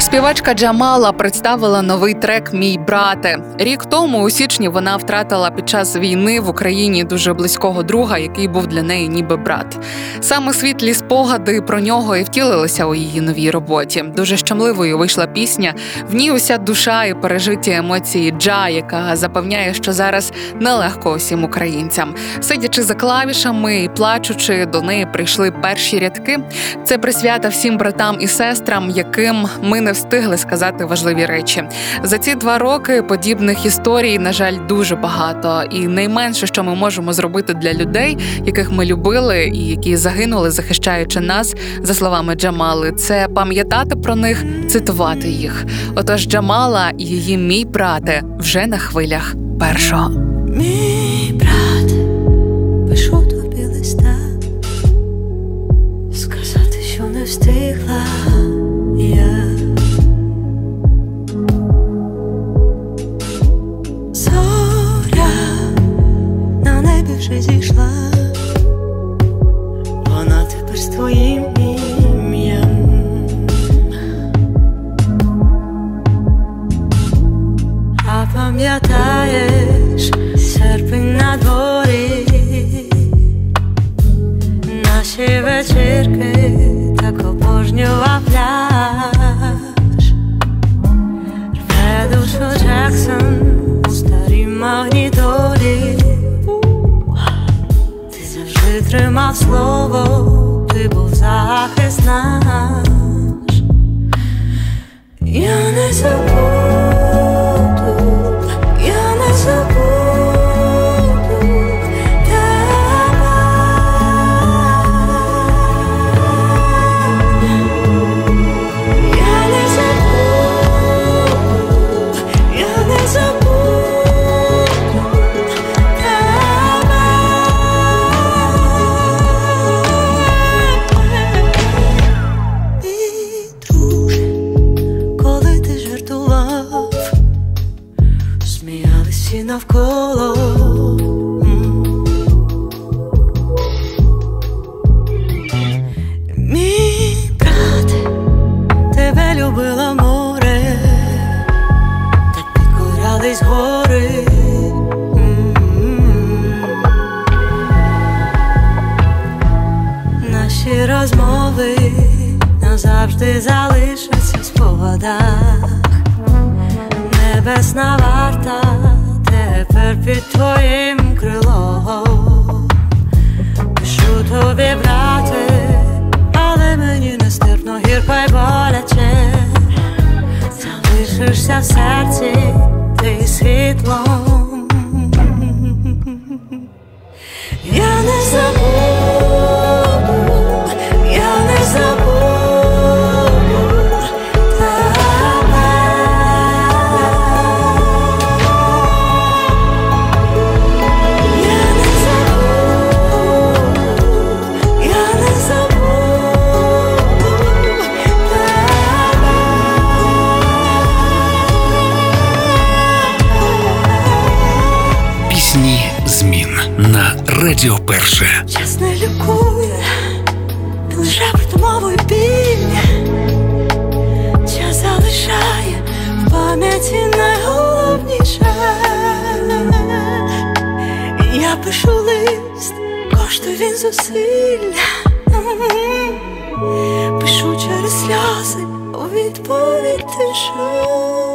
Співачка Джамала представила новий трек Мій брате. Рік тому, у січні, вона втратила під час війни в Україні дуже близького друга, який був для неї ніби брат. Саме світлі спогади про нього і втілилися у її новій роботі. Дуже щемливою вийшла пісня. В ній уся душа і пережиті емоції Джа, яка запевняє, що зараз нелегко усім українцям. Сидячи за клавішами і плачучи, до неї прийшли перші рядки. Це присвята всім братам і сестрам, яким ми не встигли сказати важливі речі. За ці два роки подібних історій, на жаль, дуже багато. І найменше, що ми можемо зробити для людей, яких ми любили і які загинули, захищаючи нас, за словами Джамали, це пам'ятати про них, цитувати їх. Отож, Джамала і її мій брате вже на хвилях першого. Пам'ятаєш серпень на дворі, наші вечірки так обожнював пляж, рве душу Джексон у старій магнітолі. Ти завжди тримав слово, ти був захист наш. Я не забуду, всі навколо. Мій брат, тебе любила море, так підкорялись гори. Наші розмови назавжди залишаться в спогадах. Небесна варта тепер під твоїм крилом. Пишу тобі, брате, але мені нестерпно гірко й боляче. Залишишся в серці ти світлом. Я не забуду, Пісні змін на Радіо Перше. Час не лікує, лише притомовує біль. Час залишає в пам'яті найголовніше. Я пишу лист, коштує він зусилля. Пишу через сльози, у відповідь тишу.